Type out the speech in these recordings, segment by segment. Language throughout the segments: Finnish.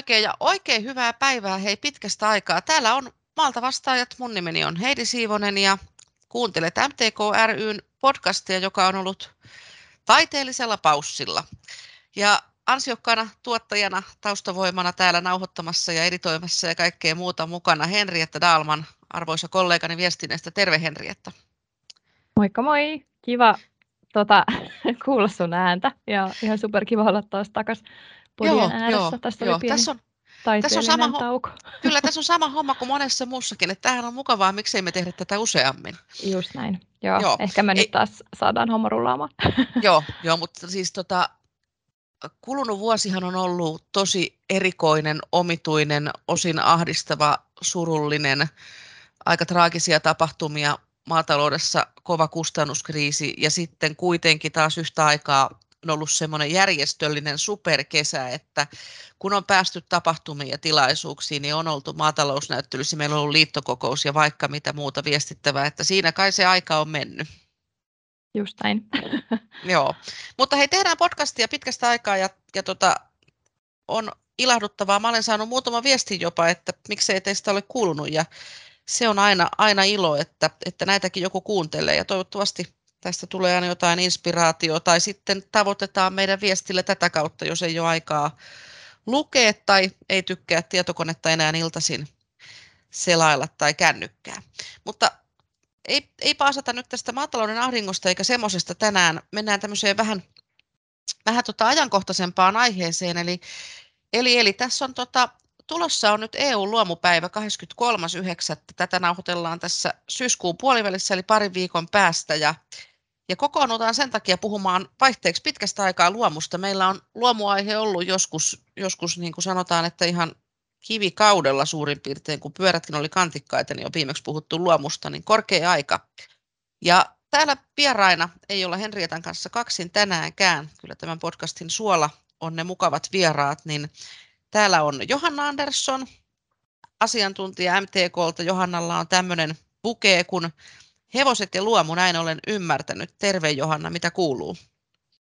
oikein ja oikein hyvää päivää hei pitkästä aikaa. Täällä on Maalta vastaajat. Mun nimeni on Heidi Siivonen ja kuuntelet MTK ryn podcastia, joka on ollut taiteellisella paussilla. Ja ansiokkaana tuottajana, taustavoimana täällä nauhoittamassa ja editoimassa ja kaikkea muuta mukana Henrietta Dalman, arvoisa kollegani viestinnästä. Terve Henrietta. Moikka moi, kiva tota, kuulla sun ääntä ja ihan super kiva olla taas takaisin podien joo, ääressä. Joo, Tästä joo. oli pieni tässä on, tässä on sama tauko. Kyllä, tässä on sama homma kuin monessa muussakin, että tämähän on mukavaa, miksei me tehdä tätä useammin. Just näin, joo. joo. Ehkä me Ei, nyt taas saadaan homma rullaamaan. Joo, joo mutta siis tota, kulunut vuosihan on ollut tosi erikoinen, omituinen, osin ahdistava, surullinen, aika traagisia tapahtumia maataloudessa, kova kustannuskriisi ja sitten kuitenkin taas yhtä aikaa on ollut semmoinen järjestöllinen superkesä, että kun on päästy tapahtumiin ja tilaisuuksiin, niin on oltu maatalousnäyttelyssä, meillä on ollut liittokokous ja vaikka mitä muuta viestittävää, että siinä kai se aika on mennyt. Just näin. Joo, mutta hei, tehdään podcastia pitkästä aikaa ja, ja tota, on ilahduttavaa. Mä olen saanut muutama viesti jopa, että miksei teistä ole kuulunut ja se on aina, aina ilo, että, että näitäkin joku kuuntelee ja toivottavasti tästä tulee aina jotain inspiraatiota tai sitten tavoitetaan meidän viestille tätä kautta, jos ei ole aikaa lukea tai ei tykkää tietokonetta enää iltaisin selailla tai kännykkää. Mutta ei, ei paasata nyt tästä maatalouden ahdingosta eikä semmoisesta tänään. Mennään tämmöiseen vähän, vähän tota ajankohtaisempaan aiheeseen. Eli, eli, eli tässä on tota, tulossa on nyt EU-luomupäivä 23.9. Tätä nauhoitellaan tässä syyskuun puolivälissä eli parin viikon päästä. Ja, ja kokoonnutaan sen takia puhumaan vaihteeksi pitkästä aikaa luomusta. Meillä on luomuaihe ollut joskus, joskus niin kuin sanotaan, että ihan kivikaudella suurin piirtein, kun pyörätkin oli kantikkaita, niin on viimeksi puhuttu luomusta, niin korkea aika. Ja täällä vieraina ei olla Henrietan kanssa kaksin tänäänkään. Kyllä tämän podcastin suola on ne mukavat vieraat, niin täällä on Johanna Andersson, asiantuntija MTKlta. Johannalla on tämmöinen bukee kuin Hevoset ja luomu, näin olen ymmärtänyt. Terve Johanna, mitä kuuluu?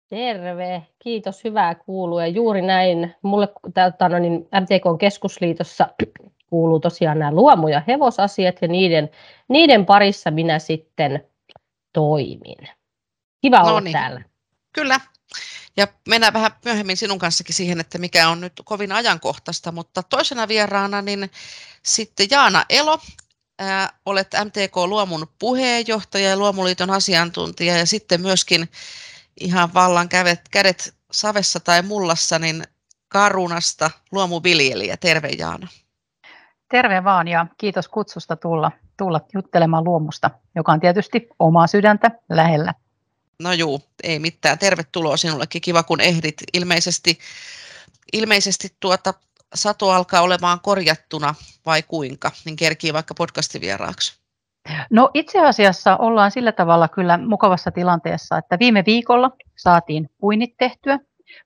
Terve, kiitos, hyvää kuuluu. Ja juuri näin, mulle täältä no niin MTK keskusliitossa kuuluu tosiaan nämä luomu- ja hevosasiat ja niiden, niiden parissa minä sitten toimin. Kiva no olla niin. täällä. Kyllä. Ja mennään vähän myöhemmin sinun kanssakin siihen, että mikä on nyt kovin ajankohtaista, mutta toisena vieraana niin sitten Jaana Elo, ää, olet MTK Luomun puheenjohtaja ja Luomuliiton asiantuntija ja sitten myöskin ihan vallan kädet, kädet savessa tai mullassa, niin Karunasta luomuviljelijä. Terve Jaana. Terve vaan ja kiitos kutsusta tulla, tulla juttelemaan luomusta, joka on tietysti omaa sydäntä lähellä. No juu, ei mitään. Tervetuloa sinullekin. Kiva kun ehdit. Ilmeisesti, ilmeisesti tuota, sato alkaa olemaan korjattuna vai kuinka, niin kerkii vaikka podcastivieraaksi. No itse asiassa ollaan sillä tavalla kyllä mukavassa tilanteessa, että viime viikolla saatiin puinit tehtyä,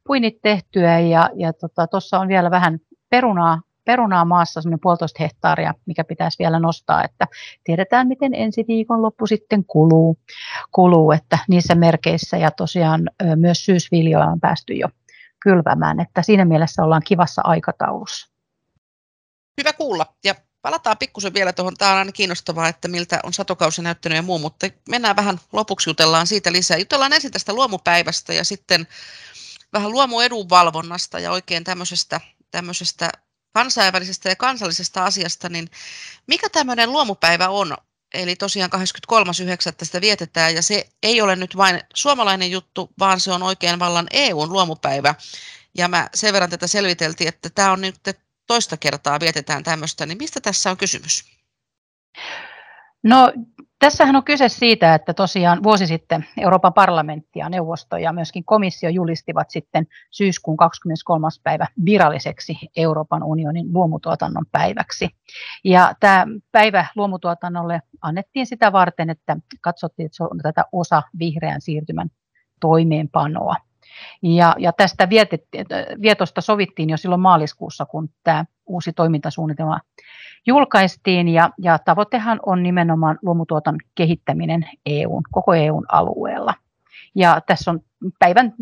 puinit tehtyä ja, ja tuossa tota, on vielä vähän perunaa, perunaa maassa, semmoinen puolitoista hehtaaria, mikä pitäisi vielä nostaa, että tiedetään, miten ensi viikon loppu sitten kuluu, kuluu että niissä merkeissä ja tosiaan myös syysviljoja on päästy jo kylvämään, että siinä mielessä ollaan kivassa aikataulussa. Hyvä kuulla. Ja palataan pikkusen vielä tuohon, tämä on aina kiinnostavaa, että miltä on satokausi näyttänyt ja muu, mutta mennään vähän lopuksi jutellaan siitä lisää. Jutellaan ensin tästä luomupäivästä ja sitten vähän luomuedunvalvonnasta ja oikein tämmöisestä, tämmöisestä kansainvälisestä ja kansallisesta asiasta, niin mikä tämmöinen luomupäivä on? Eli tosiaan 23.9. sitä vietetään ja se ei ole nyt vain suomalainen juttu, vaan se on oikein vallan EUn luomupäivä. Ja mä sen verran tätä selviteltiin, että tämä on nyt toista kertaa vietetään tämmöistä, niin mistä tässä on kysymys? No tässähän on kyse siitä, että tosiaan vuosi sitten Euroopan parlamentti ja neuvosto ja myöskin komissio julistivat sitten syyskuun 23. päivä viralliseksi Euroopan unionin luomutuotannon päiväksi. Ja tämä päivä luomutuotannolle annettiin sitä varten, että katsottiin, että se on tätä osa vihreän siirtymän toimeenpanoa. Ja, ja tästä vietosta sovittiin jo silloin maaliskuussa, kun tämä uusi toimintasuunnitelma julkaistiin. Ja, ja tavoitehan on nimenomaan luomutuotan kehittäminen EUn, koko EUn alueella. Ja tässä on päivän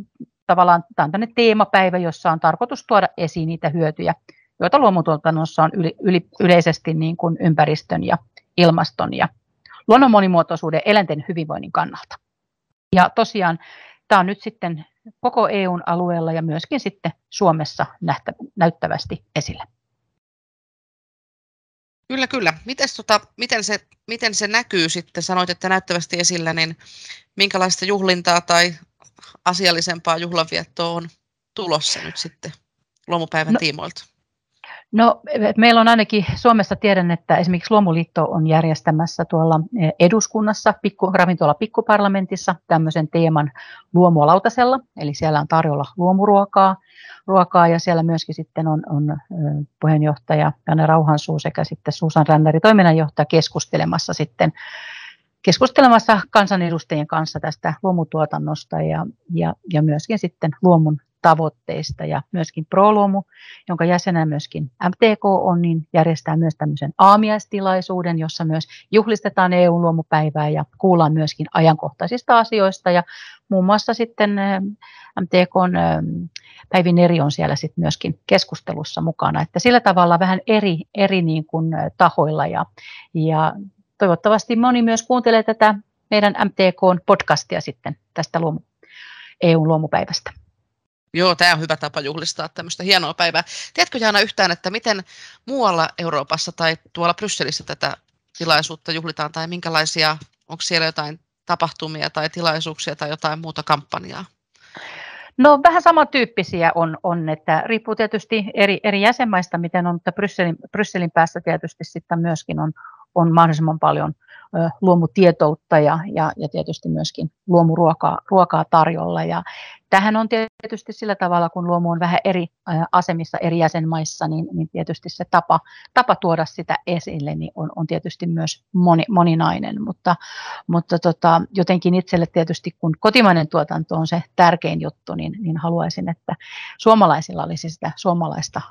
tavallaan, tämä on teemapäivä, jossa on tarkoitus tuoda esiin niitä hyötyjä, joita luomutuotannossa on yli, yli, yleisesti niin kuin ympäristön ja ilmaston ja luonnon monimuotoisuuden eläinten hyvinvoinnin kannalta. Ja tosiaan tämä on nyt sitten koko EUn alueella ja myöskin sitten Suomessa nähtä, näyttävästi esillä. Kyllä, kyllä. Mites, tota, miten, se, miten se näkyy sitten, sanoit, että näyttävästi esillä, niin minkälaista juhlintaa tai asiallisempaa juhlanviettoa on tulossa nyt sitten luomupäivän no, tiimoilta? No, meillä on ainakin Suomessa tiedän, että esimerkiksi Luomuliitto on järjestämässä tuolla e, eduskunnassa, pikku, ravintola pikkuparlamentissa tämmöisen teeman luomuolautasella, eli siellä on tarjolla luomuruokaa, ruokaa ja siellä myöskin sitten on, on puheenjohtaja Janne Rauhansuu sekä sitten Susan Rännäri toiminnanjohtaja keskustelemassa sitten keskustelemassa kansanedustajien kanssa tästä luomutuotannosta ja, ja, ja myöskin sitten luomun tavoitteista ja myöskin ProLuomu, jonka jäsenä myöskin MTK on, niin järjestää myös tämmöisen aamiaistilaisuuden, jossa myös juhlistetaan EU-luomupäivää ja kuullaan myöskin ajankohtaisista asioista ja muun muassa sitten MTK Päivi Neri on siellä sitten myöskin keskustelussa mukana, että sillä tavalla vähän eri, eri niin kuin tahoilla ja, ja toivottavasti moni myös kuuntelee tätä meidän MTK podcastia sitten tästä luomu, EU-luomupäivästä. Joo, tämä on hyvä tapa juhlistaa tämmöistä hienoa päivää. Tiedätkö Jaana yhtään, että miten muualla Euroopassa tai tuolla Brysselissä tätä tilaisuutta juhlitaan tai minkälaisia, onko siellä jotain tapahtumia tai tilaisuuksia tai jotain muuta kampanjaa? No vähän samantyyppisiä on, on että riippuu tietysti eri, eri jäsenmaista, miten on, mutta Brysselin, Brysselin päässä tietysti sitten myöskin on, on mahdollisimman paljon luomutietoutta ja, ja, ja tietysti myöskin luomuruokaa ruokaa tarjolla. Ja tähän on tietysti sillä tavalla, kun luomu on vähän eri asemissa eri jäsenmaissa, niin, niin tietysti se tapa, tapa tuoda sitä esille niin on, on tietysti myös moni, moninainen, mutta, mutta tota, jotenkin itselle tietysti, kun kotimainen tuotanto on se tärkein juttu, niin, niin haluaisin, että suomalaisilla olisi sitä suomalaista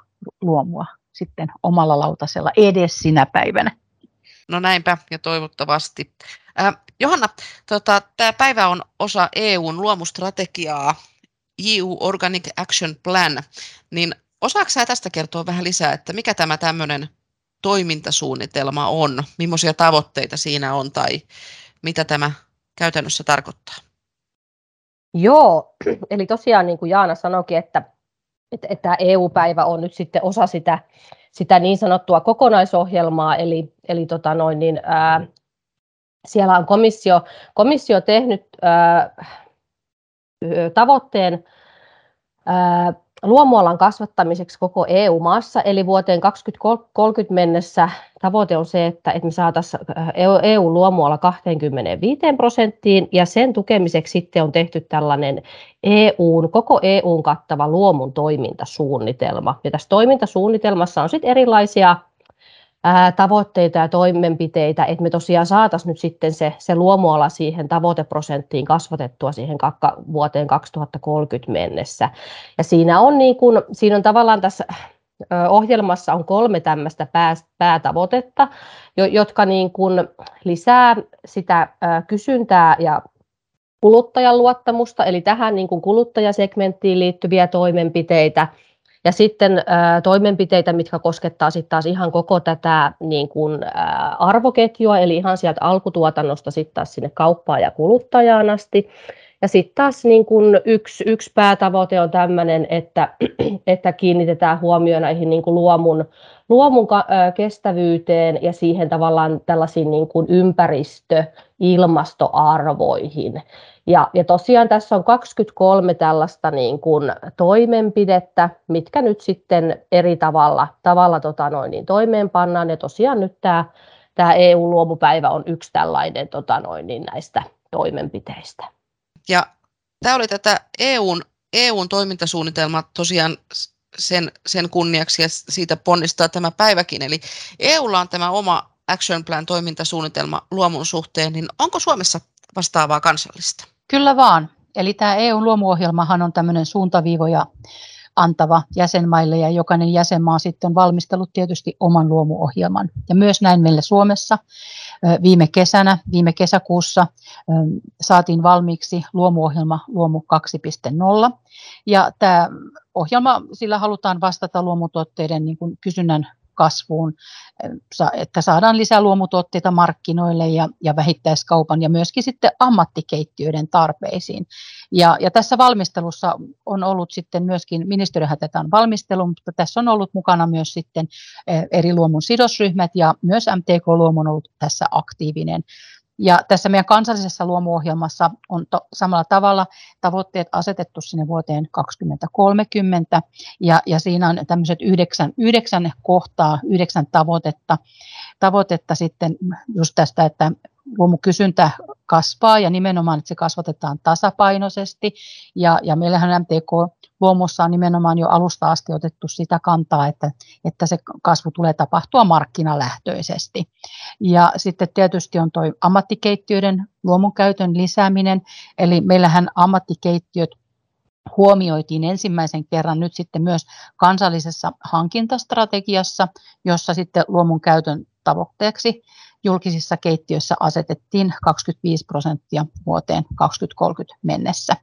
luomua sitten omalla lautasella edes sinä päivänä. No näinpä ja toivottavasti. Äh, Johanna, tota, tämä päivä on osa EUn luomustrategiaa, EU Organic Action Plan, niin osaako tästä kertoa vähän lisää, että mikä tämä tämmöinen toimintasuunnitelma on, millaisia tavoitteita siinä on tai mitä tämä käytännössä tarkoittaa? Joo, eli tosiaan niin kuin Jaana sanoikin, että, että, että EU-päivä on nyt sitten osa sitä sitä niin sanottua kokonaisohjelmaa, eli, eli tota noin, niin, ää, siellä on komissio, komissio tehnyt ää, tavoitteen ää, luomualan kasvattamiseksi koko EU-maassa, eli vuoteen 2030 mennessä tavoite on se, että, että me saataisiin EU-luomuala äh, 25 prosenttiin, ja sen tukemiseksi sitten on tehty tällainen EUn, koko EUn kattava luomun toimintasuunnitelma. Ja tässä toimintasuunnitelmassa on sitten erilaisia tavoitteita ja toimenpiteitä, että me tosiaan saataisiin nyt sitten se, se luomuala siihen tavoiteprosenttiin kasvatettua siihen kakka, vuoteen 2030 mennessä. Ja siinä on, niin kuin, siinä on tavallaan tässä ohjelmassa on kolme tämmöistä pää, päätavoitetta, jotka niin kuin lisää sitä kysyntää ja kuluttajan luottamusta, eli tähän niin kuin kuluttajasegmenttiin liittyviä toimenpiteitä – ja sitten ää, toimenpiteitä, mitkä koskettaa sitten taas ihan koko tätä niin kuin, ää, arvoketjua, eli ihan sieltä alkutuotannosta sitten taas sinne kauppaan ja kuluttajaan asti. Ja sitten taas niin kun yksi, yksi päätavoite on tämmöinen, että, että kiinnitetään huomioon näihin niin luomun, luomun kestävyyteen ja siihen tavallaan tällaisiin niin kuin ympäristö- ilmastoarvoihin. Ja, ja tosiaan tässä on 23 tällaista niin kuin toimenpidettä, mitkä nyt sitten eri tavalla, tavalla tota noin, niin toimeenpannaan. Ja tosiaan nyt tämä, tämä EU-luomupäivä on yksi tällainen tota noin, niin näistä toimenpiteistä. Ja tämä oli tätä EUn, EUn toimintasuunnitelma tosiaan sen, sen kunniaksi ja siitä ponnistaa tämä päiväkin. Eli EUlla on tämä oma Action Plan toimintasuunnitelma luomun suhteen, niin onko Suomessa vastaavaa kansallista? Kyllä vaan. Eli tämä EU-luomuohjelmahan on tämmöinen suuntaviivoja antava jäsenmaille ja jokainen jäsenmaa sitten on valmistellut tietysti oman luomuohjelman. Ja myös näin meillä Suomessa viime kesänä, viime kesäkuussa saatiin valmiiksi luomuohjelma Luomu 2.0. Ja tämä ohjelma, sillä halutaan vastata luomutuotteiden niin kuin kysynnän kasvuun, että saadaan lisää luomutuotteita markkinoille ja, ja vähittäiskaupan ja myöskin sitten ammattikeittiöiden tarpeisiin. Ja, ja tässä valmistelussa on ollut sitten myöskin, ministeriöhän tätä on valmistelu, mutta tässä on ollut mukana myös sitten eri luomun sidosryhmät ja myös MTK Luomu on ollut tässä aktiivinen. Ja tässä meidän kansallisessa luomuohjelmassa on to, samalla tavalla tavoitteet asetettu sinne vuoteen 2030 ja, ja siinä on tämmöiset yhdeksän, yhdeksän kohtaa, yhdeksän tavoitetta, tavoitetta sitten just tästä, että luomukysyntä kasvaa ja nimenomaan, että se kasvatetaan tasapainoisesti. Ja, ja meillähän MTK Luomussa on nimenomaan jo alusta asti otettu sitä kantaa, että, että se kasvu tulee tapahtua markkinalähtöisesti. Ja sitten tietysti on tuo ammattikeittiöiden luomun käytön lisääminen, eli meillähän ammattikeittiöt huomioitiin ensimmäisen kerran nyt sitten myös kansallisessa hankintastrategiassa, jossa sitten luomun käytön tavoitteeksi julkisissa keittiöissä asetettiin 25 prosenttia vuoteen 2030 mennessä.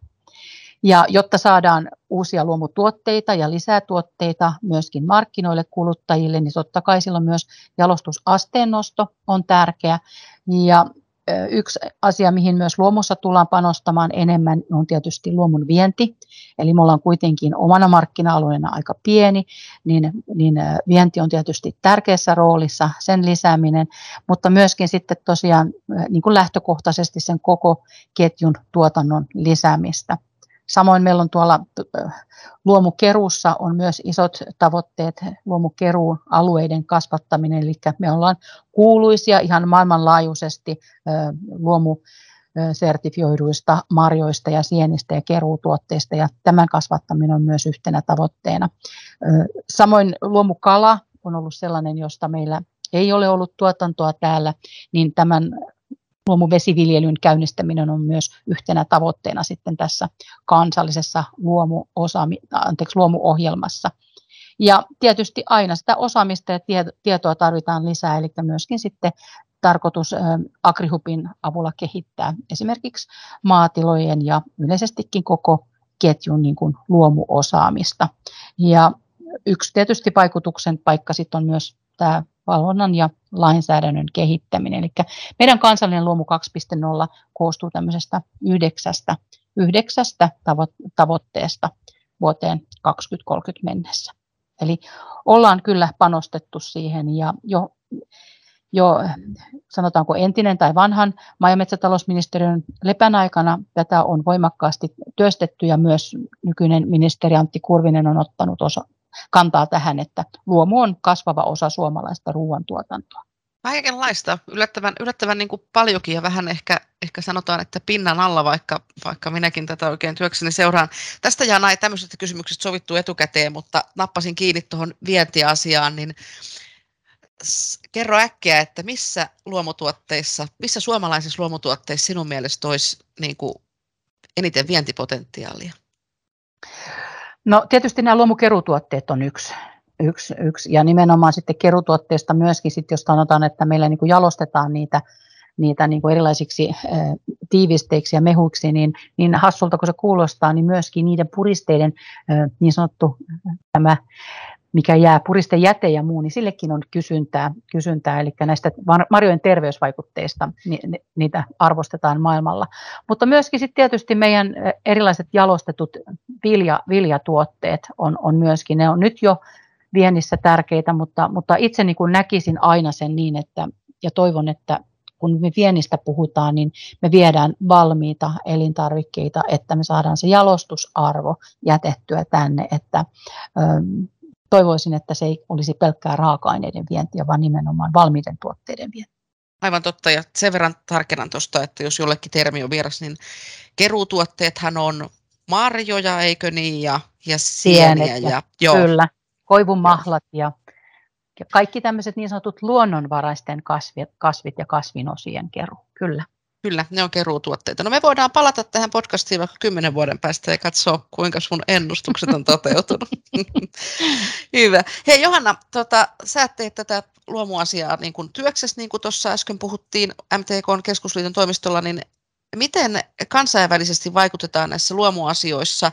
Ja jotta saadaan uusia luomutuotteita ja lisää tuotteita myöskin markkinoille kuluttajille, niin totta kai silloin myös jalostusasteen nosto on tärkeä. Ja Yksi asia, mihin myös luomussa tullaan panostamaan enemmän, on tietysti luomun vienti. Eli me ollaan kuitenkin omana markkina-alueena aika pieni, niin, niin vienti on tietysti tärkeässä roolissa, sen lisääminen, mutta myöskin sitten tosiaan niin kuin lähtökohtaisesti sen koko ketjun tuotannon lisäämistä. Samoin meillä on tuolla luomukeruussa on myös isot tavoitteet luomukeruun alueiden kasvattaminen, eli me ollaan kuuluisia ihan maailmanlaajuisesti luomu sertifioiduista marjoista ja sienistä ja keruutuotteista ja tämän kasvattaminen on myös yhtenä tavoitteena. Samoin luomukala on ollut sellainen, josta meillä ei ole ollut tuotantoa täällä, niin tämän luomuvesiviljelyn käynnistäminen on myös yhtenä tavoitteena sitten tässä kansallisessa luomuosaami, anteeksi, luomuohjelmassa. Ja tietysti aina sitä osaamista ja tietoa tarvitaan lisää, eli myöskin sitten tarkoitus Agrihupin avulla kehittää esimerkiksi maatilojen ja yleisestikin koko ketjun niin kuin luomuosaamista. Ja yksi tietysti vaikutuksen paikka sitten on myös tämä valvonnan ja lainsäädännön kehittäminen. Eli meidän kansallinen luomu 2.0 koostuu tämmöisestä yhdeksästä, yhdeksästä tavo- tavoitteesta vuoteen 2030 mennessä. Eli ollaan kyllä panostettu siihen ja jo, jo sanotaanko entinen tai vanhan maa- ja metsätalousministeriön lepän aikana tätä on voimakkaasti työstetty ja myös nykyinen ministeri Antti Kurvinen on ottanut osa, kantaa tähän, että luomu on kasvava osa suomalaista ruoantuotantoa. Kaikenlaista, yllättävän, yllättävän niin kuin paljonkin ja vähän ehkä, ehkä sanotaan, että pinnan alla, vaikka, vaikka minäkin tätä oikein työkseni seuraan. Tästä ja näin tämmöisestä kysymyksestä sovittu etukäteen, mutta nappasin kiinni tuohon vientiasiaan, niin kerro äkkiä, että missä luomutuotteissa, missä suomalaisissa luomutuotteissa sinun mielestä olisi niin kuin eniten vientipotentiaalia? No tietysti nämä luomukerutuotteet on yksi, yksi, yksi. ja nimenomaan sitten kerutuotteista myöskin, sitten jos sanotaan, että meillä niin kuin jalostetaan niitä, niitä niin kuin erilaisiksi äh, tiivisteiksi ja mehuiksi, niin, niin hassulta kun se kuulostaa, niin myöskin niiden puristeiden äh, niin sanottu tämä mikä jää puristejäte ja muu, niin sillekin on kysyntää, kysyntää eli näistä marjojen terveysvaikutteista niitä arvostetaan maailmalla. Mutta myöskin sitten tietysti meidän erilaiset jalostetut vilja, viljatuotteet on, on myöskin, ne on nyt jo viennissä tärkeitä, mutta, mutta itse niin kuin näkisin aina sen niin, että, ja toivon, että kun me viennistä puhutaan, niin me viedään valmiita elintarvikkeita, että me saadaan se jalostusarvo jätettyä tänne, että toivoisin, että se ei olisi pelkkää raaka-aineiden vientiä, vaan nimenomaan valmiiden tuotteiden vientiä. Aivan totta, ja sen verran tarkennan tuosta, että jos jollekin termi on vieras, niin keruutuotteethan on marjoja, eikö niin, ja, ja sieniä. Sienet, ja, joo. Kyllä, koivumahlat ja, ja kaikki tämmöiset niin sanotut luonnonvaraisten kasvit, kasvit ja kasvinosien keru, kyllä. Kyllä, ne on keruutuotteita. No me voidaan palata tähän podcastiin vaikka kymmenen vuoden päästä ja katsoa, kuinka sun ennustukset on toteutunut. Hyvä. Hei Johanna, tota, sä teet tätä luomuasiaa niin kuin työksessä, niin kuin tuossa äsken puhuttiin MTK keskusliiton toimistolla, niin miten kansainvälisesti vaikutetaan näissä luomuasioissa,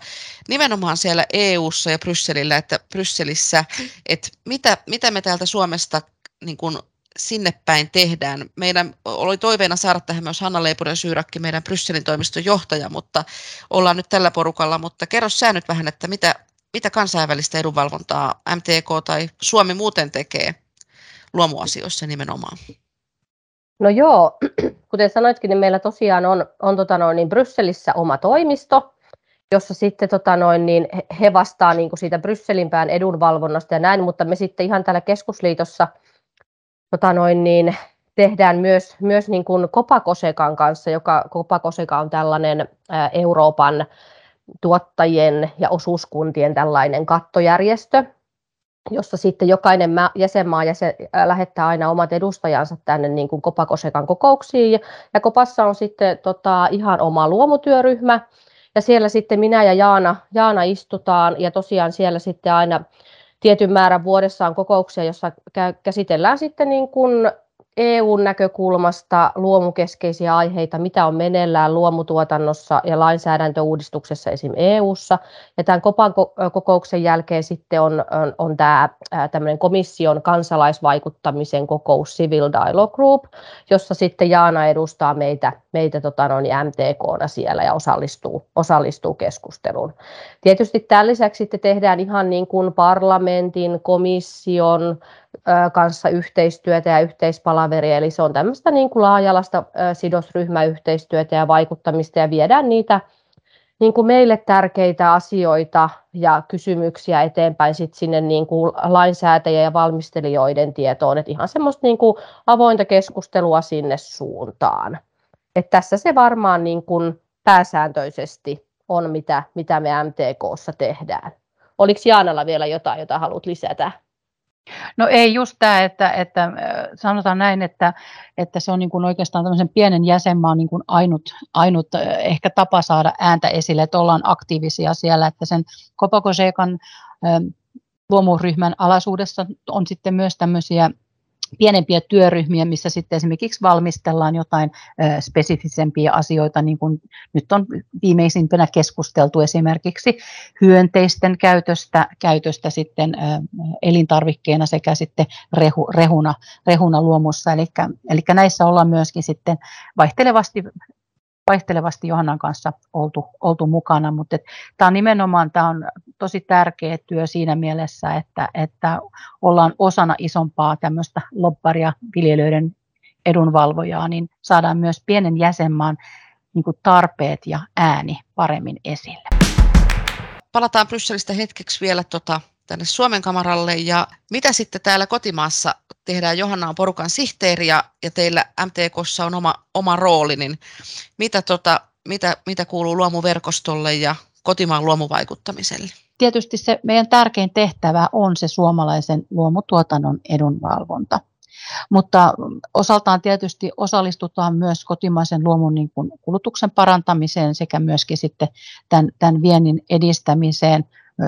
nimenomaan siellä EU:ssa ja Brysselillä, että Brysselissä, että mitä, mitä me täältä Suomesta niin kuin sinne päin tehdään. Meidän oli toiveena saada tähän myös Hanna Leipunen Syyrakki, meidän Brysselin toimiston johtaja, mutta ollaan nyt tällä porukalla. Mutta kerro sä nyt vähän, että mitä, mitä kansainvälistä edunvalvontaa MTK tai Suomi muuten tekee luomuasioissa nimenomaan? No joo, kuten sanoitkin, niin meillä tosiaan on, on tota noin, niin Brysselissä oma toimisto, jossa sitten tota noin, niin he vastaa niin kuin siitä Brysselin pään edunvalvonnasta ja näin, mutta me sitten ihan täällä keskusliitossa tota noin, niin tehdään myös, myös niin kuin Kopakosekan kanssa, joka Kopakoseka on tällainen Euroopan tuottajien ja osuuskuntien tällainen kattojärjestö, jossa sitten jokainen jäsenmaa jäsen, äh, lähettää aina omat edustajansa tänne niin kuin Kopakosekan kokouksiin. Ja Kopassa on sitten tota, ihan oma luomutyöryhmä, ja siellä sitten minä ja Jaana, Jaana istutaan, ja tosiaan siellä sitten aina tietyn määrän vuodessa on kokouksia, jossa käsitellään sitten niin kuin EU-näkökulmasta luomukeskeisiä aiheita, mitä on meneillään luomutuotannossa ja lainsäädäntöuudistuksessa esim. EU-ssa. Ja tämän Kopan kokouksen jälkeen sitten on, on, on tämä komission kansalaisvaikuttamisen kokous Civil Dialogue Group, jossa sitten Jaana edustaa meitä, meitä tota noin, MTKna siellä ja osallistuu, osallistuu keskusteluun. Tietysti tämän lisäksi sitten tehdään ihan niin kuin parlamentin, komission, kanssa yhteistyötä ja yhteispalaveria, eli se on tämmöistä niin kuin laajalasta sidosryhmäyhteistyötä ja vaikuttamista ja viedään niitä niin kuin meille tärkeitä asioita ja kysymyksiä eteenpäin sit sinne niin kuin lainsäätäjien ja valmistelijoiden tietoon, että ihan semmoista niin kuin avointa keskustelua sinne suuntaan. Et tässä se varmaan niin kuin pääsääntöisesti on, mitä, mitä me MTKssa tehdään. Oliko Jaanalla vielä jotain, jota haluat lisätä? No ei just tämä, että, että sanotaan näin, että, että se on niin kuin oikeastaan tämmöisen pienen jäsenmaan niin kuin ainut, ainut ehkä tapa saada ääntä esille, että ollaan aktiivisia siellä, että sen Kopakosekan luomuryhmän alaisuudessa on sitten myös tämmöisiä pienempiä työryhmiä, missä sitten esimerkiksi valmistellaan jotain spesifisempiä asioita, niin kuin nyt on viimeisimpänä keskusteltu esimerkiksi hyönteisten käytöstä, käytöstä sitten elintarvikkeena sekä sitten rehu, rehuna, rehuna luomussa. Eli, eli näissä ollaan myöskin sitten vaihtelevasti vaihtelevasti Johannan kanssa oltu, oltu mukana, mutta tämä on nimenomaan tämä on tosi tärkeä työ siinä mielessä, että, että ollaan osana isompaa tämmöistä lobbaria viljelijöiden edunvalvojaa, niin saadaan myös pienen jäsenmaan niin tarpeet ja ääni paremmin esille. Palataan Brysselistä hetkeksi vielä tota, tänne Suomen kamaralle ja mitä sitten täällä kotimaassa tehdään, Johanna on porukan sihteeri ja, ja teillä MTKssa on oma, oma rooli, niin mitä, tota, mitä, mitä kuuluu luomuverkostolle ja kotimaan luomuvaikuttamiselle? Tietysti se meidän tärkein tehtävä on se suomalaisen luomutuotannon edunvalvonta. Mutta osaltaan tietysti osallistutaan myös kotimaisen luomun niin kuin kulutuksen parantamiseen sekä myöskin sitten tämän, tämän viennin edistämiseen,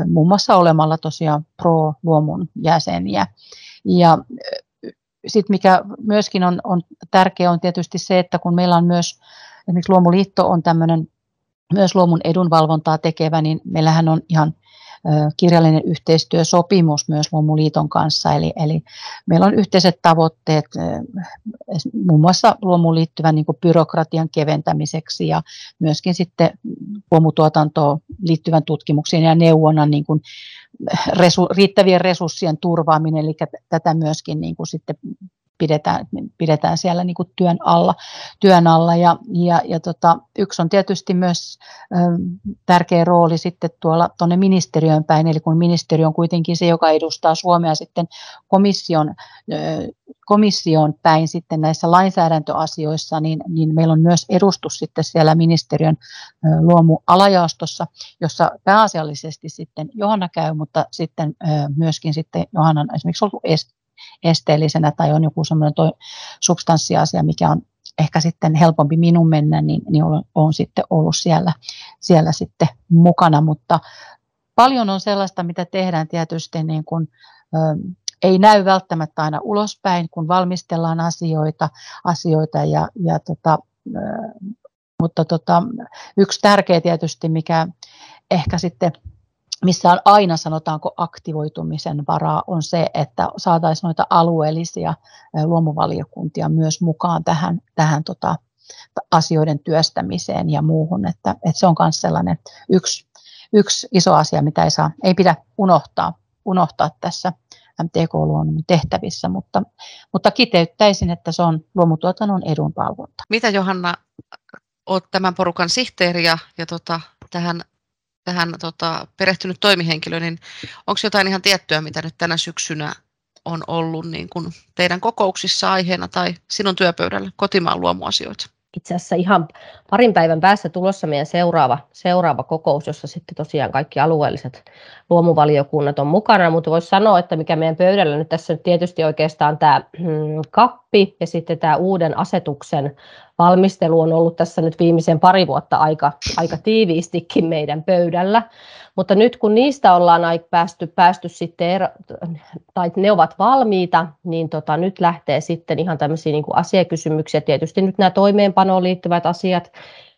muun muassa olemalla tosiaan pro-luomun jäseniä. Ja sitten mikä myöskin on, on tärkeää on tietysti se, että kun meillä on myös, esimerkiksi Luomuliitto on tämmöinen myös luomun edunvalvontaa tekevä, niin meillähän on ihan kirjallinen yhteistyösopimus myös Luomuliiton kanssa, eli, eli meillä on yhteiset tavoitteet muun muassa luomuun liittyvän niin byrokratian keventämiseksi ja myöskin sitten luomutuotantoon liittyvän tutkimuksen ja neuvonnan niin kuin resu, riittävien resurssien turvaaminen, eli tätä myöskin niin kuin sitten pidetään, pidetään siellä niin kuin työn alla. Työn alla. Ja, ja, ja tota, yksi on tietysti myös ö, tärkeä rooli sitten tuolla tuonne ministeriön päin, eli kun ministeriö on kuitenkin se, joka edustaa Suomea sitten komission, ö, komission päin sitten näissä lainsäädäntöasioissa, niin, niin meillä on myös edustus sitten siellä ministeriön ö, luomualajaostossa, jossa pääasiallisesti sitten Johanna käy, mutta sitten ö, myöskin sitten Johanna on esimerkiksi ollut esteellisenä tai on joku semmoinen substanssiasia, mikä on ehkä sitten helpompi minun mennä, niin, niin olen, olen sitten ollut siellä, siellä sitten mukana, mutta paljon on sellaista, mitä tehdään tietysti niin kuin, ö, ei näy välttämättä aina ulospäin, kun valmistellaan asioita, asioita ja, ja tota, mutta tota, yksi tärkeä tietysti, mikä ehkä sitten missä on aina sanotaanko aktivoitumisen varaa, on se, että saataisiin noita alueellisia luomuvaliokuntia myös mukaan tähän, tähän tota, asioiden työstämiseen ja muuhun. Että, että se on myös sellainen yksi, yksi iso asia, mitä ei, saa, ei pidä unohtaa, unohtaa tässä MTK-luonnon tehtävissä, mutta, mutta kiteyttäisin, että se on luomutuotannon edunvalvonta. Mitä Johanna, olet tämän porukan sihteeri ja, ja tota, tähän tähän tota, perehtynyt toimihenkilö, niin onko jotain ihan tiettyä, mitä nyt tänä syksynä on ollut niin kuin teidän kokouksissa aiheena tai sinun työpöydällä kotimaan luomuasioita? itse asiassa ihan parin päivän päästä tulossa meidän seuraava, seuraava kokous, jossa sitten tosiaan kaikki alueelliset luomuvaliokunnat on mukana, mutta voisi sanoa, että mikä meidän pöydällä nyt tässä tietysti oikeastaan tämä mm, kappi ja sitten tämä uuden asetuksen valmistelu on ollut tässä nyt viimeisen pari vuotta aika, aika tiiviistikin meidän pöydällä. Mutta nyt kun niistä ollaan päästy, päästy sitten, ero, tai ne ovat valmiita, niin tota, nyt lähtee sitten ihan tämmöisiä niin kuin asiakysymyksiä. Tietysti nyt nämä toimeenpanoon liittyvät asiat,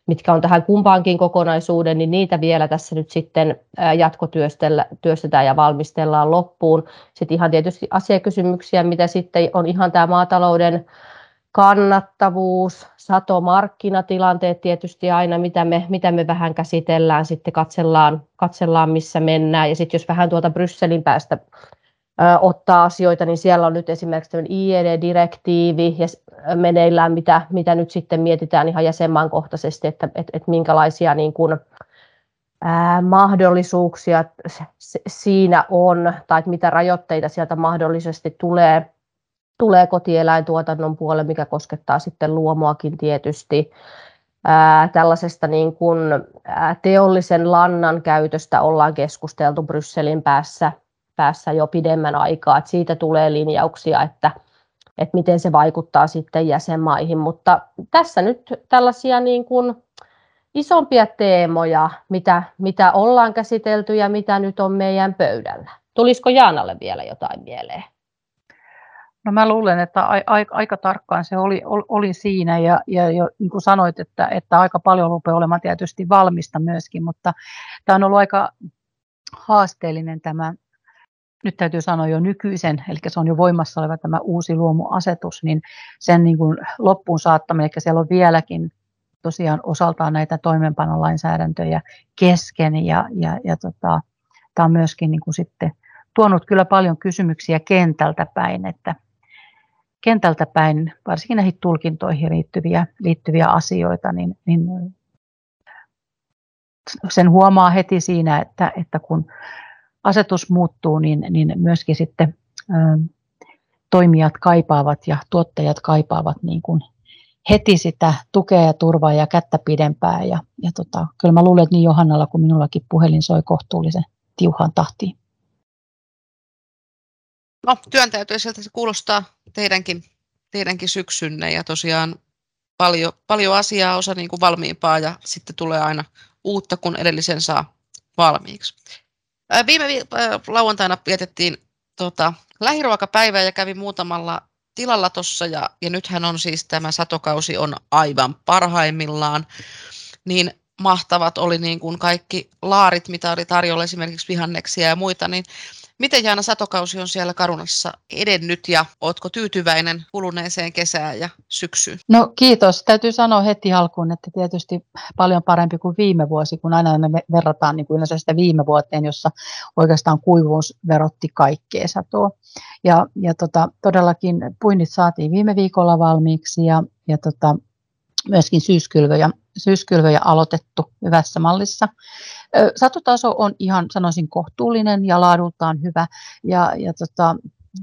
mitkä on tähän kumpaankin kokonaisuuden, niin niitä vielä tässä nyt sitten jatkotyöstetään ja valmistellaan loppuun. Sitten ihan tietysti asiakysymyksiä, mitä sitten on ihan tämä maatalouden kannattavuus, satomarkkinatilanteet tietysti aina, mitä me, mitä me vähän käsitellään, sitten katsellaan, katsellaan missä mennään. Ja sitten jos vähän tuolta Brysselin päästä ö, ottaa asioita, niin siellä on nyt esimerkiksi tämmöinen IED-direktiivi ja meneillään, mitä, mitä nyt sitten mietitään ihan jäsenmaankohtaisesti, että et, et minkälaisia niin kuin, ää, mahdollisuuksia siinä on, tai mitä rajoitteita sieltä mahdollisesti tulee tulee kotieläintuotannon puolelle, mikä koskettaa sitten luomuakin tietysti. Ää, tällaisesta niin kuin, ää, teollisen lannan käytöstä ollaan keskusteltu Brysselin päässä, päässä jo pidemmän aikaa, että siitä tulee linjauksia, että, että miten se vaikuttaa sitten jäsenmaihin, mutta tässä nyt tällaisia niin kuin isompia teemoja, mitä, mitä ollaan käsitelty ja mitä nyt on meidän pöydällä. Tulisiko Jaanalle vielä jotain mieleen? No mä luulen, että aika tarkkaan se oli, oli siinä ja, ja jo, niin kuin sanoit, että, että aika paljon rupeaa olemaan tietysti valmista myöskin, mutta tämä on ollut aika haasteellinen tämä, nyt täytyy sanoa jo nykyisen, eli se on jo voimassa oleva tämä uusi luomuasetus, niin sen niin kuin loppuun saattaminen, eli siellä on vieläkin tosiaan osaltaan näitä toimeenpanolainsäädäntöjä kesken ja, ja, ja tota, tämä on myöskin niin kuin sitten tuonut kyllä paljon kysymyksiä kentältä päin, että kentältä päin, varsinkin näihin tulkintoihin liittyviä, liittyviä asioita, niin, niin sen huomaa heti siinä, että, että kun asetus muuttuu, niin, niin myöskin sitten ö, toimijat kaipaavat ja tuottajat kaipaavat niin kuin heti sitä tukea ja turvaa ja kättä pidempää. Ja, ja tota, kyllä mä luulen, että niin Johannalla kuin minullakin puhelin soi kohtuullisen tiuhan tahtiin. No, työntäyteiseltä se kuulostaa teidänkin, teidänkin syksynne ja tosiaan paljon, paljon asiaa, osa niin kuin valmiimpaa ja sitten tulee aina uutta, kun edellisen saa valmiiksi. Viime lauantaina vietettiin tota, lähiruokapäivää ja kävi muutamalla tilalla tuossa ja, ja nythän on siis tämä satokausi on aivan parhaimmillaan, niin mahtavat oli niin kuin kaikki laarit, mitä oli tarjolla esimerkiksi vihanneksia ja muita, niin Miten Jaana satokausi on siellä Karunassa edennyt ja oletko tyytyväinen kuluneeseen kesään ja syksyyn? No kiitos. Täytyy sanoa heti alkuun, että tietysti paljon parempi kuin viime vuosi, kun aina me verrataan niin kuin yleensä sitä viime vuoteen, jossa oikeastaan kuivuus verotti kaikkea satoa. Ja, ja tota, todellakin puinnit saatiin viime viikolla valmiiksi ja, ja tota, myöskin syyskylvöjä, syyskylvöjä aloitettu hyvässä mallissa. Satotaso on ihan, sanoisin, kohtuullinen ja laadultaan hyvä. Ja, ja tota,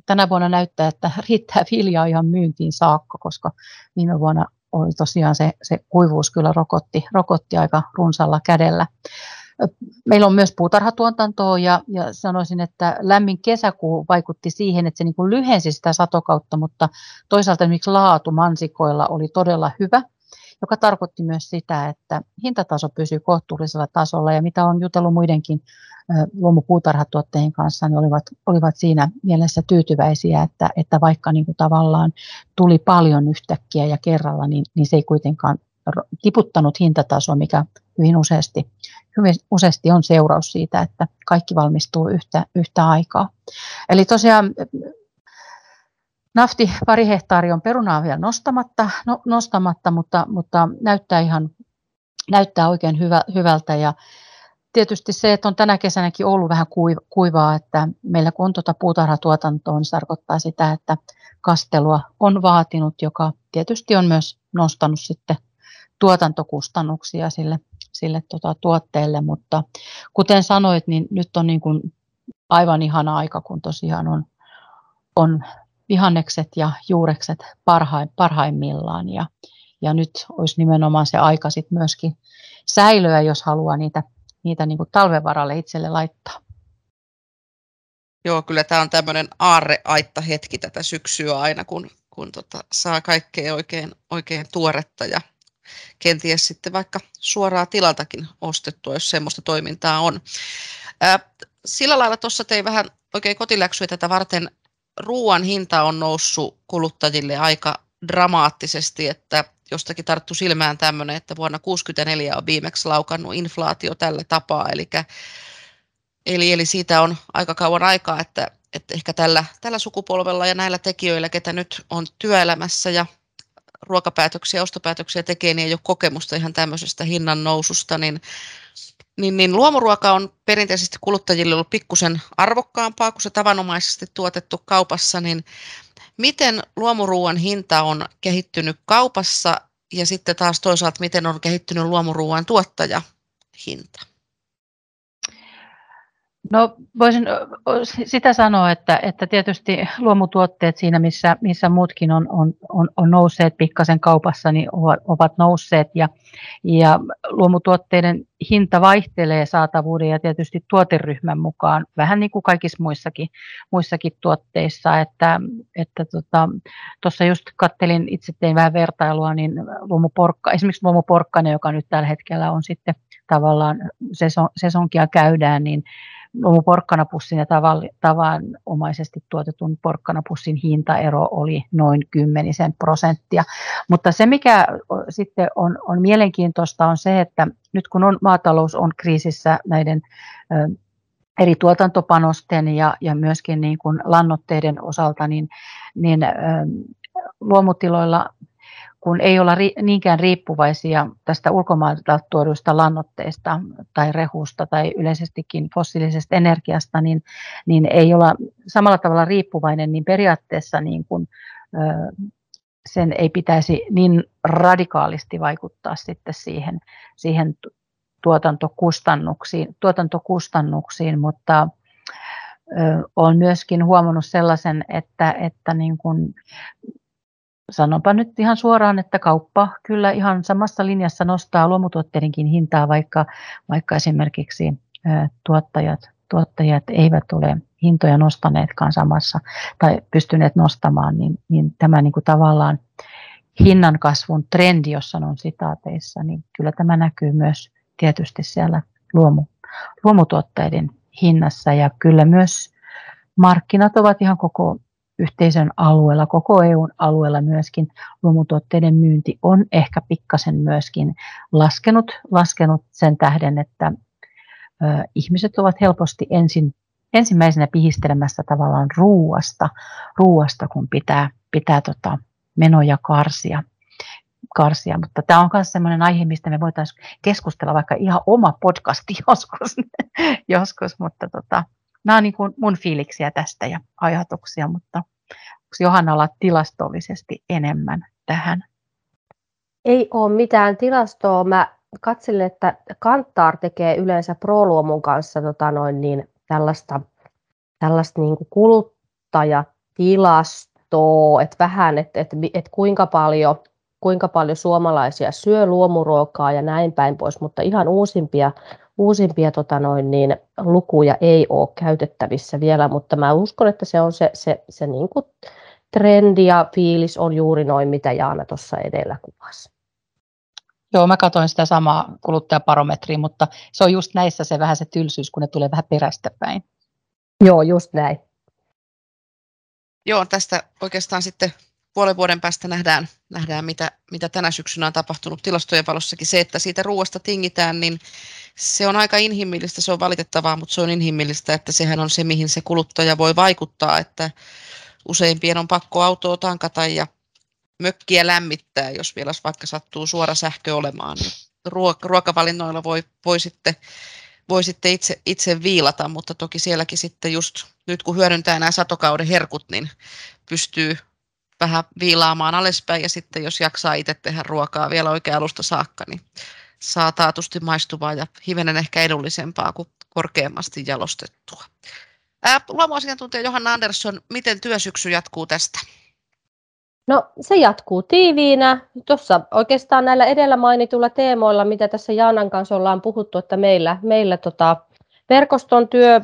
tänä vuonna näyttää, että riittää viljaa ihan myyntiin saakka, koska viime vuonna oli tosiaan se, se kuivuus kyllä rokotti, rokotti aika runsalla kädellä. Meillä on myös puutarhatuotantoa ja, ja sanoisin, että lämmin kesäkuu vaikutti siihen, että se niin kuin lyhensi sitä satokautta, mutta toisaalta esimerkiksi laatu mansikoilla oli todella hyvä joka tarkoitti myös sitä, että hintataso pysyy kohtuullisella tasolla ja mitä on jutellut muidenkin luomupuutarhatuottajien kanssa, niin olivat, olivat siinä mielessä tyytyväisiä, että, että vaikka niin kuin tavallaan tuli paljon yhtäkkiä ja kerralla, niin, niin se ei kuitenkaan tiputtanut hintataso, mikä hyvin useasti, hyvin useasti on seuraus siitä, että kaikki valmistuu yhtä, yhtä aikaa. Eli tosiaan nafti pari hehtaari on perunaa vielä nostamatta, no, nostamatta mutta, mutta näyttää ihan näyttää oikein hyvä, hyvältä. Ja tietysti se, että on tänä kesänäkin ollut vähän kuivaa, että meillä kun on tuota puutarhatuotantoa, niin se tarkoittaa sitä, että kastelua on vaatinut, joka tietysti on myös nostanut sitten tuotantokustannuksia sille, sille tota tuotteelle, mutta kuten sanoit, niin nyt on niin kuin aivan ihana aika, kun tosiaan on, on vihannekset ja juurekset parhaim, parhaimmillaan ja, ja nyt olisi nimenomaan se aika sitten myöskin säilöä, jos haluaa niitä, niitä niin kuin talven varalle itselle laittaa. Joo, kyllä tämä on tämmöinen aarreaitta hetki tätä syksyä aina, kun, kun tota, saa kaikkea oikein, oikein tuoretta ja kenties sitten vaikka suoraa tilaltakin ostettua, jos semmoista toimintaa on. Ää, sillä lailla tuossa tein vähän oikein kotiläksyä tätä varten. Ruoan hinta on noussut kuluttajille aika dramaattisesti, että jostakin tarttu silmään tämmöinen, että vuonna 1964 on viimeksi laukannut inflaatio tällä tapaa, eli, eli, eli siitä on aika kauan aikaa, että, että ehkä tällä, tällä sukupolvella ja näillä tekijöillä, ketä nyt on työelämässä ja ruokapäätöksiä, ostopäätöksiä tekee, niin ei ole kokemusta ihan tämmöisestä hinnan noususta, niin, niin, niin luomuruoka on perinteisesti kuluttajille ollut pikkusen arvokkaampaa kuin se tavanomaisesti tuotettu kaupassa, niin miten luomuruuan hinta on kehittynyt kaupassa ja sitten taas toisaalta miten on kehittynyt luomuruuan tuottajahinta? No voisin sitä sanoa, että, että tietysti luomutuotteet siinä, missä, missä muutkin on, on, on, on nousseet pikkasen kaupassa, niin ovat, ovat nousseet. Ja, ja luomutuotteiden hinta vaihtelee saatavuuden ja tietysti tuoteryhmän mukaan, vähän niin kuin kaikissa muissakin, muissakin tuotteissa, että että tota, just kattelin, itse tein vähän vertailua, niin luomuporkka, esimerkiksi luomuporkkane, joka nyt tällä hetkellä on sitten tavallaan sesonkia käydään, niin porkkanapussin ja tavanomaisesti tuotetun porkkanapussin hintaero oli noin kymmenisen prosenttia. Mutta se, mikä sitten on, on mielenkiintoista, on se, että nyt kun on, maatalous on kriisissä näiden ö, eri tuotantopanosten ja, ja myöskin niin kuin lannoitteiden osalta, niin, niin ö, luomutiloilla kun ei olla ri, niinkään riippuvaisia tästä ulkomailta tuoduista lannoitteista tai rehusta tai yleisestikin fossiilisesta energiasta, niin, niin ei olla samalla tavalla riippuvainen, niin periaatteessa niin kuin, sen ei pitäisi niin radikaalisti vaikuttaa sitten siihen, siihen tuotantokustannuksiin, tuotantokustannuksiin mutta olen myöskin huomannut sellaisen, että, että niin kuin sanonpa nyt ihan suoraan, että kauppa kyllä ihan samassa linjassa nostaa luomutuotteidenkin hintaa, vaikka, vaikka esimerkiksi tuottajat, tuottajat eivät ole hintoja nostaneetkaan samassa tai pystyneet nostamaan, niin, niin tämä niin kuin tavallaan hinnan kasvun trendi, jos sanon sitaateissa, niin kyllä tämä näkyy myös tietysti siellä luomu, luomutuotteiden hinnassa. Ja kyllä myös markkinat ovat ihan koko yhteisön alueella, koko EUn alueella myöskin luomutuotteiden myynti on ehkä pikkasen myöskin laskenut, laskenut sen tähden, että ö, ihmiset ovat helposti ensin, ensimmäisenä pihistelemässä tavallaan ruuasta, ruuasta kun pitää, pitää tota menoja karsia. karsia. Mutta tämä on myös sellainen aihe, mistä me voitaisiin keskustella vaikka ihan oma podcasti joskus, joskus mutta tota, nämä on niin kuin mun fiiliksiä tästä ja ajatuksia, mutta onko Johannalla tilastollisesti enemmän tähän? Ei ole mitään tilastoa. Mä katselin, että Kantar tekee yleensä ProLuomun kanssa tota noin, niin tällaista, tällaista niin kuin kuluttajatilastoa, että vähän, että, että, että kuinka paljon kuinka paljon suomalaisia syö luomuruokaa ja näin päin pois, mutta ihan uusimpia uusimpia tota noin, niin, lukuja ei ole käytettävissä vielä, mutta mä uskon, että se on se, se, se niin kuin trendi ja fiilis on juuri noin, mitä Jaana tuossa edellä kuvasi. Joo, mä katsoin sitä samaa kuluttajaparometriä, mutta se on just näissä se vähän se tylsyys, kun ne tulee vähän perästä päin. Joo, just näin. Joo, tästä oikeastaan sitten puolen vuoden päästä nähdään, nähdään mitä, mitä tänä syksynä on tapahtunut tilastojen valossakin. Se, että siitä ruoasta tingitään, niin se on aika inhimillistä, se on valitettavaa, mutta se on inhimillistä, että sehän on se, mihin se kuluttaja voi vaikuttaa, että useimpien on pakko autoa tankata ja mökkiä lämmittää, jos vielä vaikka sattuu suora sähkö olemaan. Niin ruokavalinnoilla voi, voi sitten, voi sitten itse, itse viilata, mutta toki sielläkin sitten just nyt kun hyödyntää nämä satokauden herkut, niin pystyy vähän viilaamaan alaspäin ja sitten jos jaksaa itse tehdä ruokaa vielä oikein alusta saakka, niin saa taatusti maistuvaa ja hivenen ehkä edullisempaa kuin korkeammasti jalostettua. Luomuasiantuntija Johanna Andersson, miten työsyksy jatkuu tästä? No se jatkuu tiiviinä. Tuossa oikeastaan näillä edellä mainituilla teemoilla, mitä tässä Jaanan kanssa ollaan puhuttu, että meillä, meillä tota, verkoston työ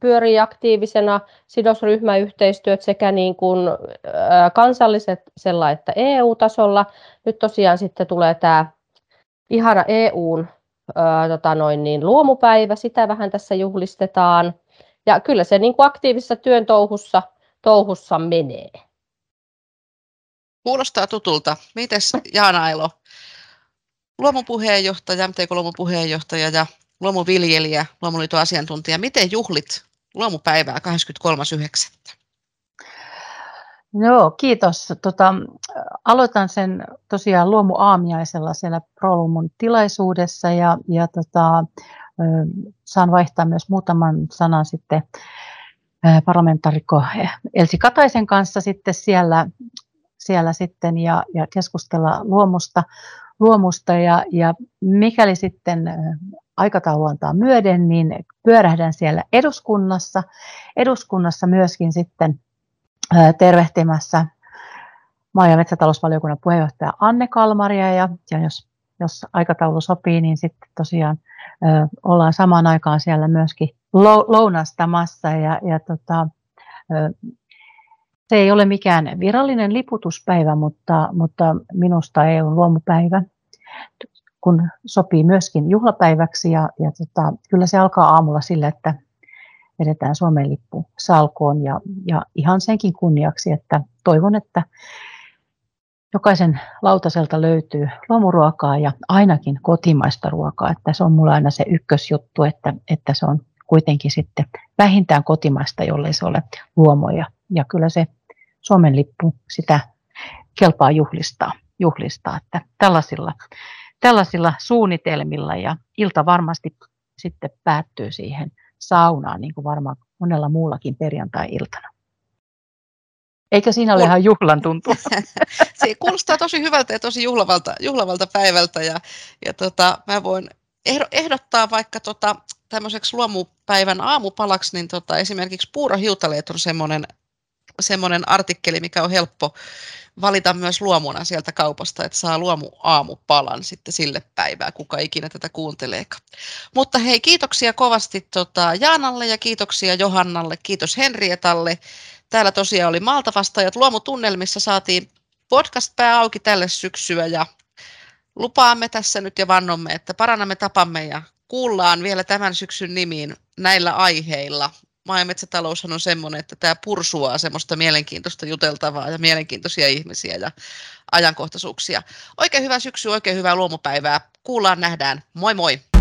pyörii aktiivisena, sidosryhmäyhteistyöt sekä niin kuin, kansalliset sellainen että EU-tasolla. Nyt tosiaan sitten tulee tämä ihana EUn tota noin niin, luomupäivä, sitä vähän tässä juhlistetaan. Ja kyllä se niin kuin aktiivisessa työn touhussa, touhussa menee. Kuulostaa tutulta. Mites Jaana Elo, luomupuheenjohtaja, MTK luomupuheenjohtaja ja luomuviljelijä, luomuliiton asiantuntija. Miten juhlit luomupäivää 23.9.? Joo, kiitos. Tota, aloitan sen tosiaan luomuaamiaisella siellä ProLumun tilaisuudessa ja, ja tota, saan vaihtaa myös muutaman sanan sitten parlamentaarikko Elsi Kataisen kanssa sitten siellä, siellä sitten ja, ja keskustella luomusta, luomusta ja, ja mikäli sitten aikataulu antaa myöden, niin pyörähdän siellä eduskunnassa. Eduskunnassa myöskin sitten tervehtimässä maa- ja metsätalousvaliokunnan puheenjohtaja Anne Kalmaria ja, ja jos, jos aikataulu sopii, niin sitten tosiaan ö, ollaan samaan aikaan siellä myöskin lounastamassa ja, ja tota, ö, se ei ole mikään virallinen liputuspäivä, mutta, mutta minusta EU luomupäivä, kun sopii myöskin juhlapäiväksi ja, ja tota, kyllä se alkaa aamulla sillä, että vedetään Suomen lippu salkoon ja, ja ihan senkin kunniaksi, että toivon, että jokaisen lautaselta löytyy luomuruokaa ja ainakin kotimaista ruokaa, että se on mulla aina se ykkösjuttu, että, että se on kuitenkin sitten vähintään kotimaista, jollei se ole luomoja. Ja kyllä se Suomen lippu sitä kelpaa juhlistaa, juhlistaa että tällaisilla, tällaisilla suunnitelmilla ja ilta varmasti sitten päättyy siihen saunaan, niin kuin varmaan monella muullakin perjantai-iltana. Eikä siinä ole ihan juhlan tuntu. Se kuulostaa tosi hyvältä ja tosi juhlavalta, juhlavalta päivältä. Ja, ja tota, mä voin ehdottaa vaikka tota, tämmöiseksi luomupäivän aamupalaksi, niin tota, esimerkiksi Puuro Hiutaleet on semmoinen semmoinen artikkeli, mikä on helppo valita myös luomuna sieltä kaupasta, että saa luomu aamupalan sitten sille päivää, kuka ikinä tätä kuunteleekaan. Mutta hei, kiitoksia kovasti tota Jaanalle ja kiitoksia Johannalle, kiitos Henrietalle. Täällä tosiaan oli Malta vastaajat Luomutunnelmissa, saatiin podcast-pää auki tälle syksyä ja lupaamme tässä nyt ja vannomme, että parannamme tapamme ja kuullaan vielä tämän syksyn nimiin näillä aiheilla maa- ja metsätalous on semmoinen, että tämä pursuaa semmoista mielenkiintoista juteltavaa ja mielenkiintoisia ihmisiä ja ajankohtaisuuksia. Oikein hyvää syksyä, oikein hyvää luomupäivää. Kuullaan, nähdään. Moi moi!